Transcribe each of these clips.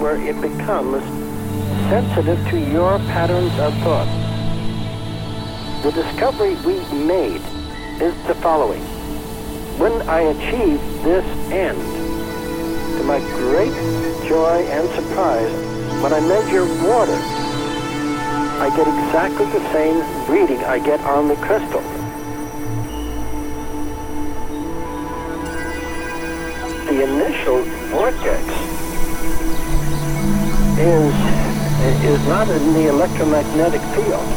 where it becomes sensitive to your patterns of thought. The discovery we made is the following. When I achieve this end, to my great joy and surprise, when I measure water, I get exactly the same reading I get on the crystal. Not in the electromagnetic field.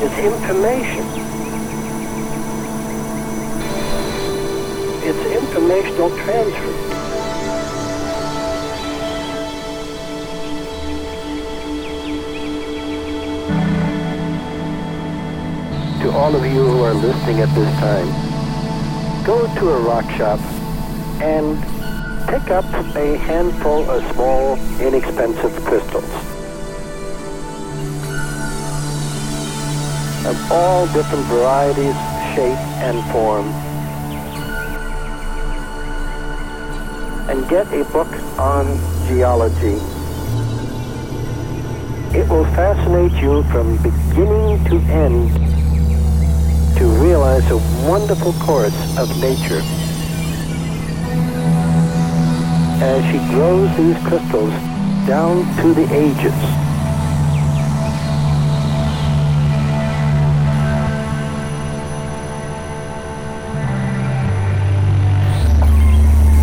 It's information. It's informational transfer. to all of you who are listening at this time, go to a rock shop and pick up a handful of small, inexpensive crystals. Of all different varieties, shape, and form. And get a book on geology. It will fascinate you from beginning to end to realize a wonderful chorus of nature as she grows these crystals down to the ages.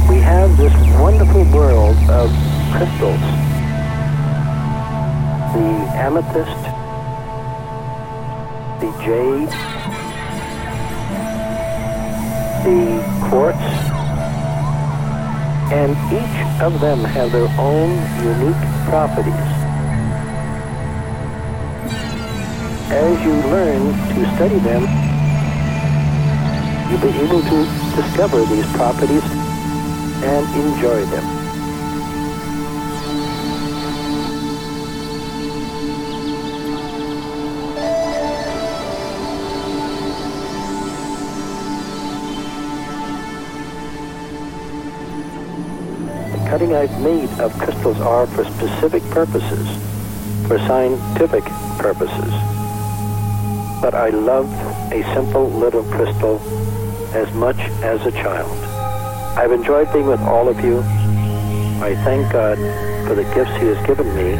We have this wonderful world of crystals. The amethyst, the jade, the quartz, and each of them have their own unique properties. As you learn to study them, you'll be able to discover these properties and enjoy them. I've made of crystals are for specific purposes, for scientific purposes. But I love a simple little crystal as much as a child. I've enjoyed being with all of you. I thank God for the gifts he has given me,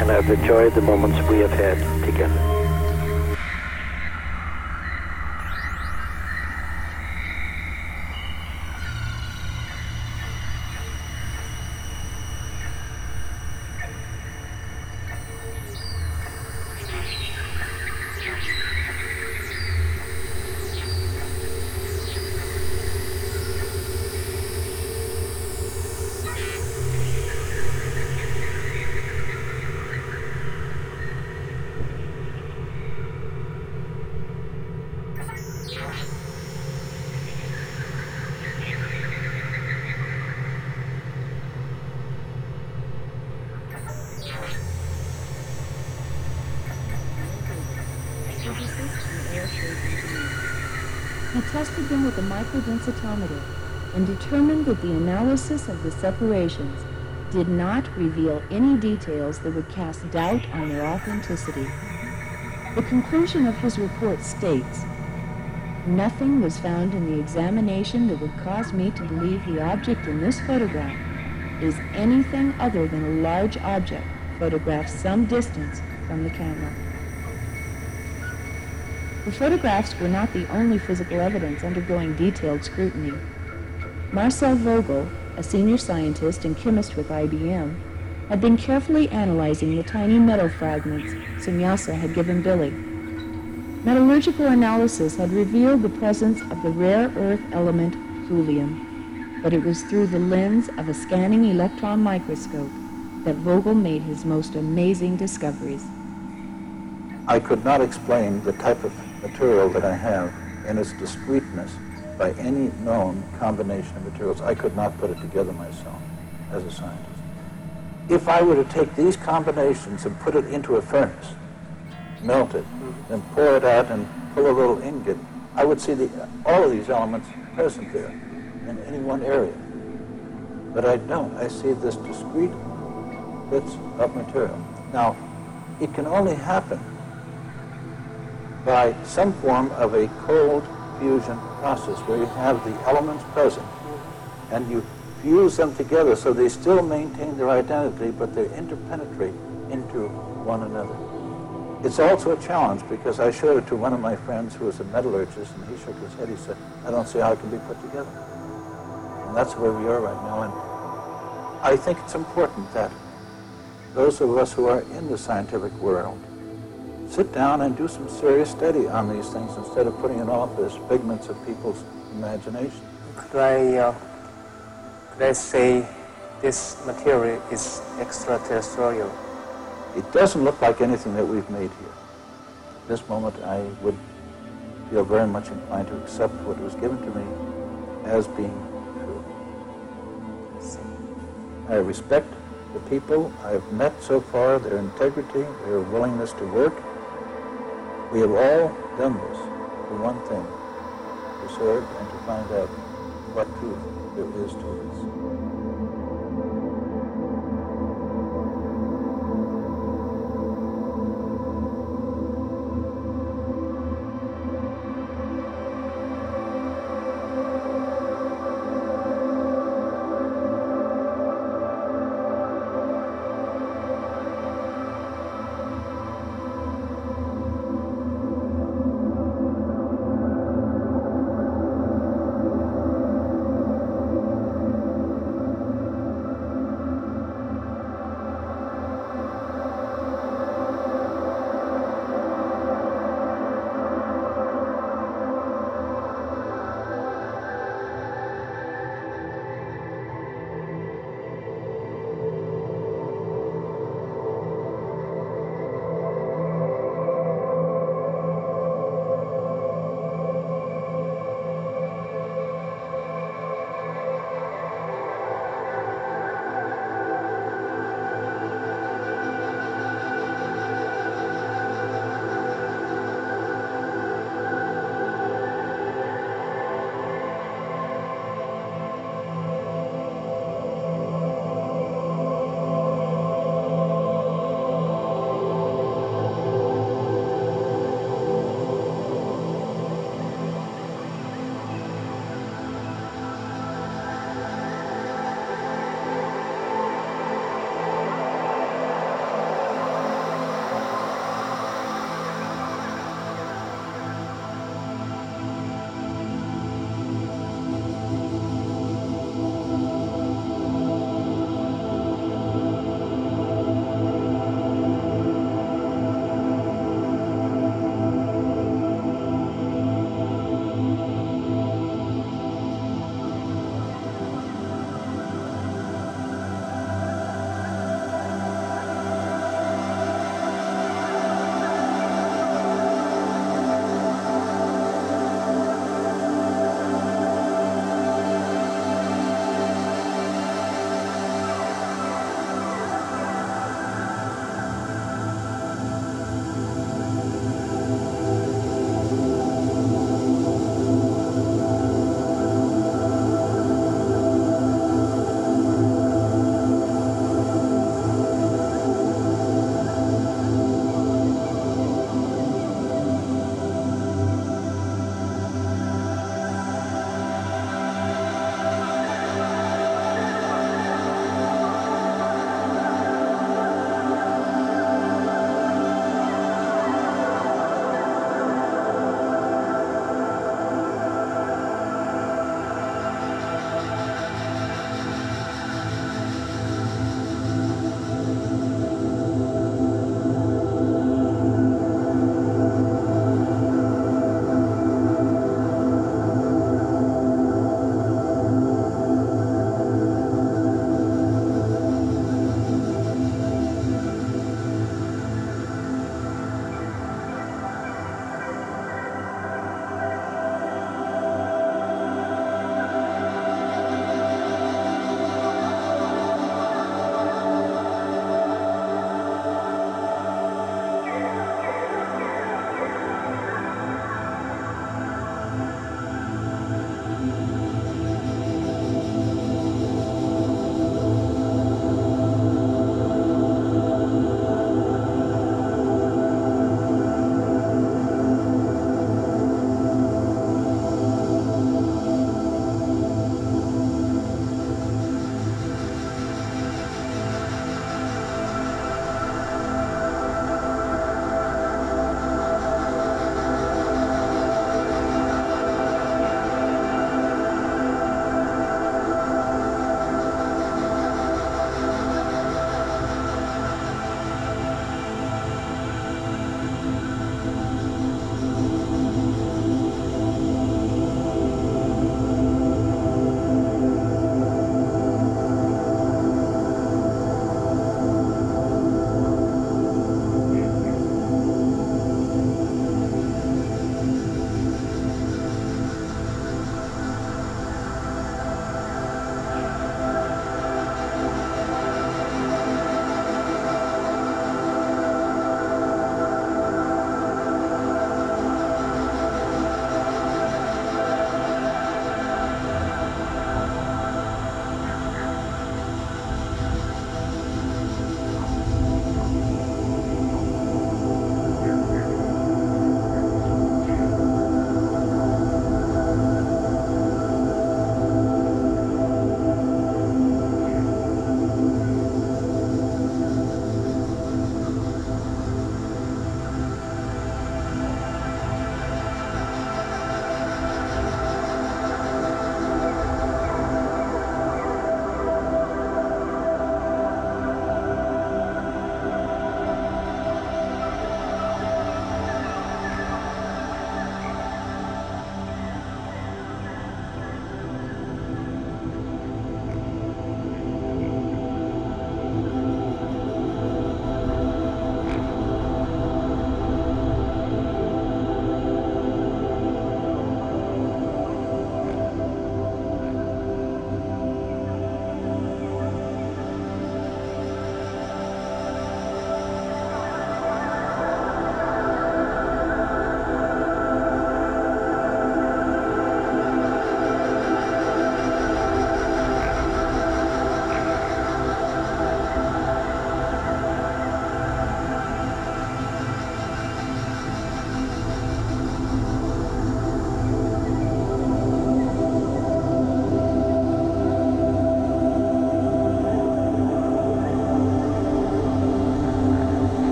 and I've enjoyed the moments we have had together. I tested them with a microdensitometer and determined that the analysis of the separations did not reveal any details that would cast doubt on their authenticity. The conclusion of his report states, Nothing was found in the examination that would cause me to believe the object in this photograph is anything other than a large object photographed some distance from the camera. The photographs were not the only physical evidence undergoing detailed scrutiny. Marcel Vogel, a senior scientist and chemist with IBM, had been carefully analyzing the tiny metal fragments Semjase had given Billy. Metallurgical analysis had revealed the presence of the rare earth element thulium, but it was through the lens of a scanning electron microscope that Vogel made his most amazing discoveries. I could not explain the type of material that I have in its discreteness by any known combination of materials. I could not put it together myself as a scientist. if I were to take these combinations and put it into a furnace, melt it, and pour it out and pull a little ingot, I would see the, all of these elements present there in any one area. But I don't. I see this discrete bits of material. Now, it can only happen by some form of a cold fusion process where you have the elements present and you fuse them together so they still maintain their identity, but they interpenetrate into one another. It's also a challenge because I showed it to one of my friends who was a metallurgist, and he shook his head. He said, I don't see how it can be put together. And that's where we are right now. And I think it's important that those of us who are in the scientific world sit down and do some serious study on these things instead of putting it off as figments of people's imagination. Could I uh, let's say this material is extraterrestrial. It doesn't look like anything that we've made here. At this moment, I would feel very much inclined to accept what was given to me as being true. I respect the people I've met so far, their integrity, their willingness to work. We have all done this for one thing, to serve and to find out what truth there is to this.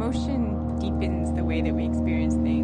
emotion deepens the way that we experience things.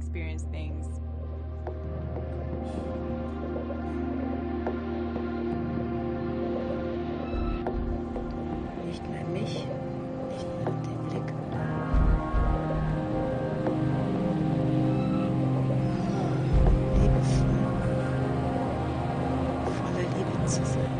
experience things. Nicht mehr mich, nicht mehr den Blick. Liebevoll, voller Liebe zu sein.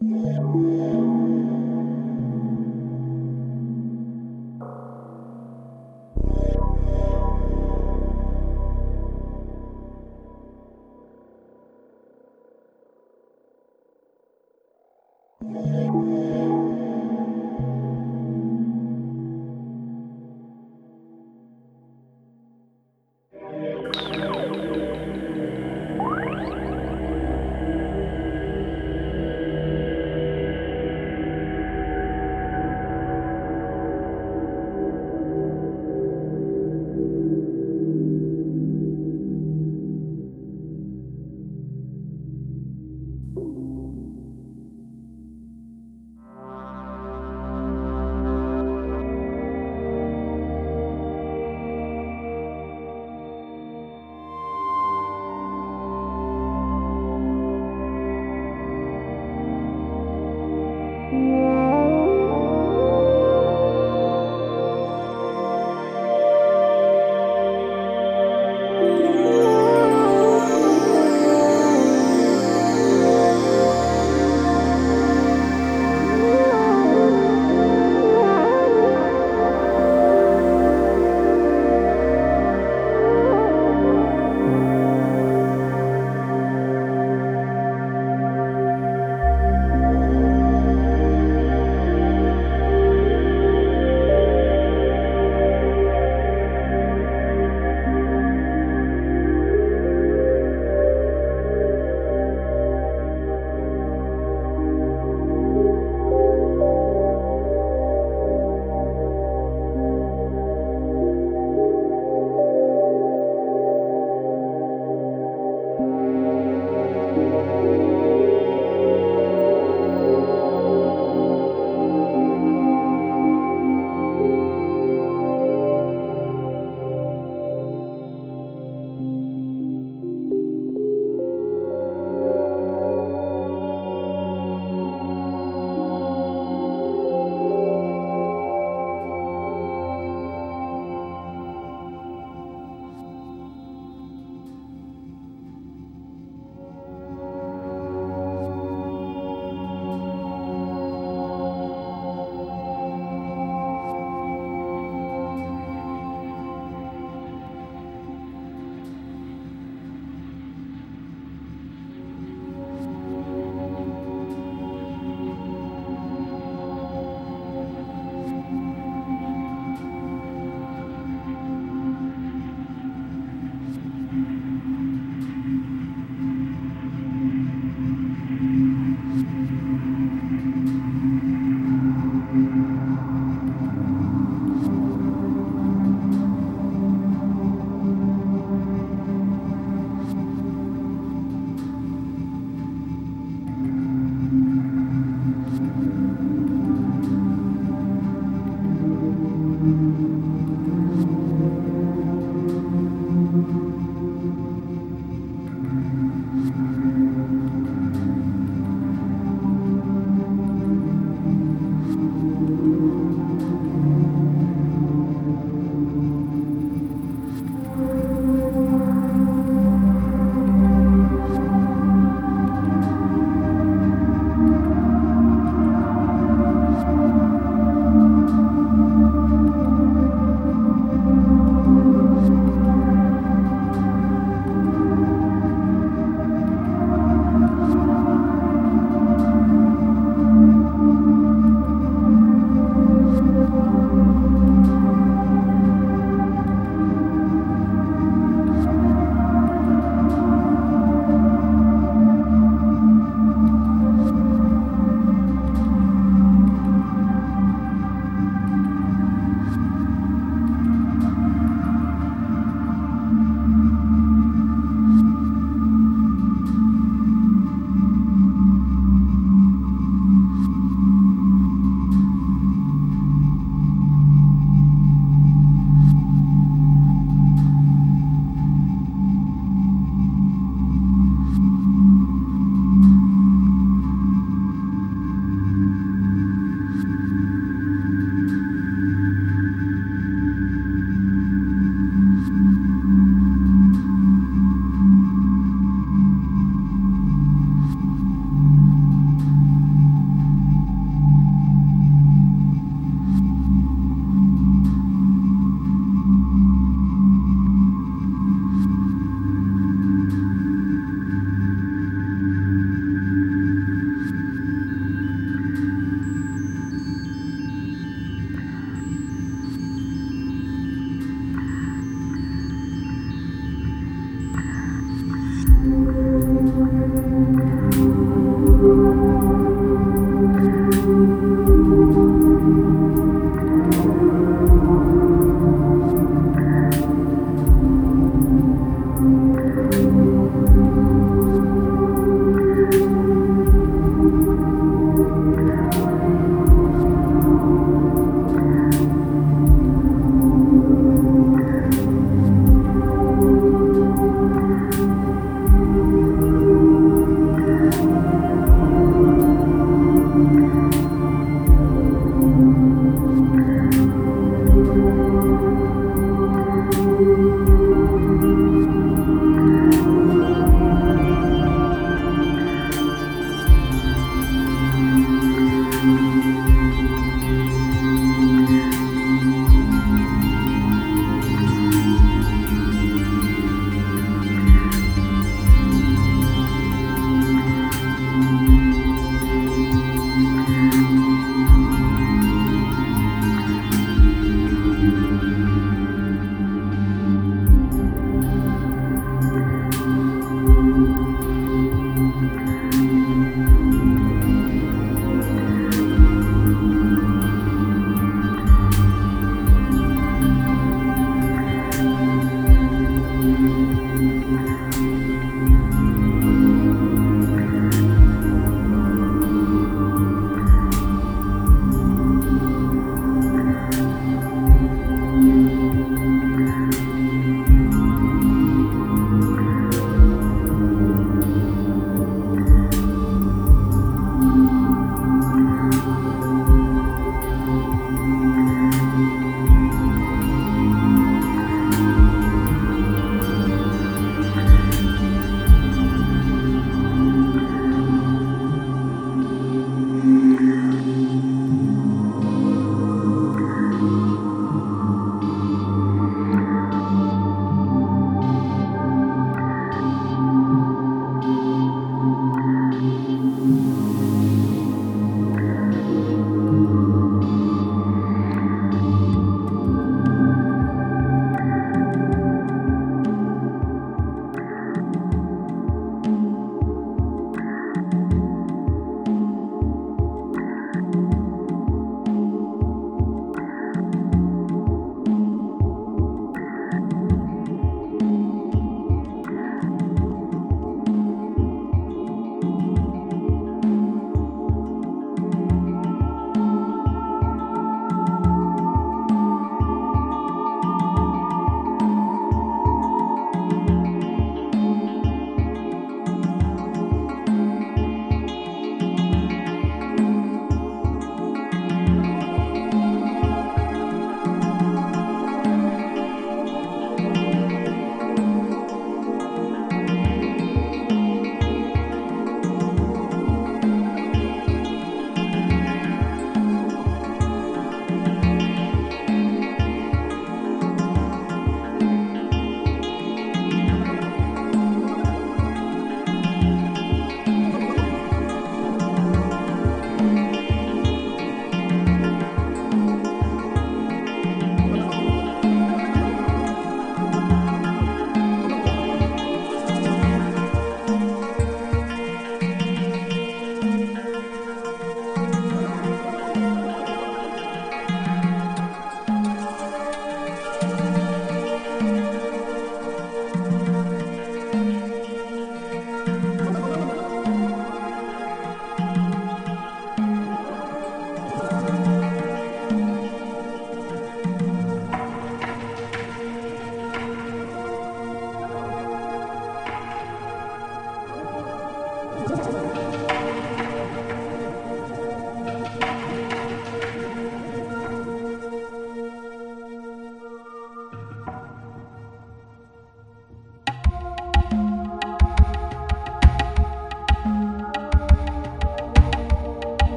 Música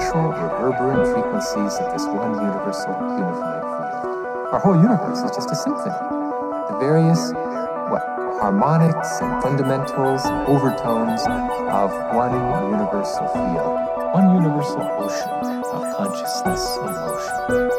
natural reverberant frequencies of this one universal unified field. Our whole universe is just a symphony. The various what harmonics and fundamentals, overtones of one universal field, one universal ocean of consciousness and motion.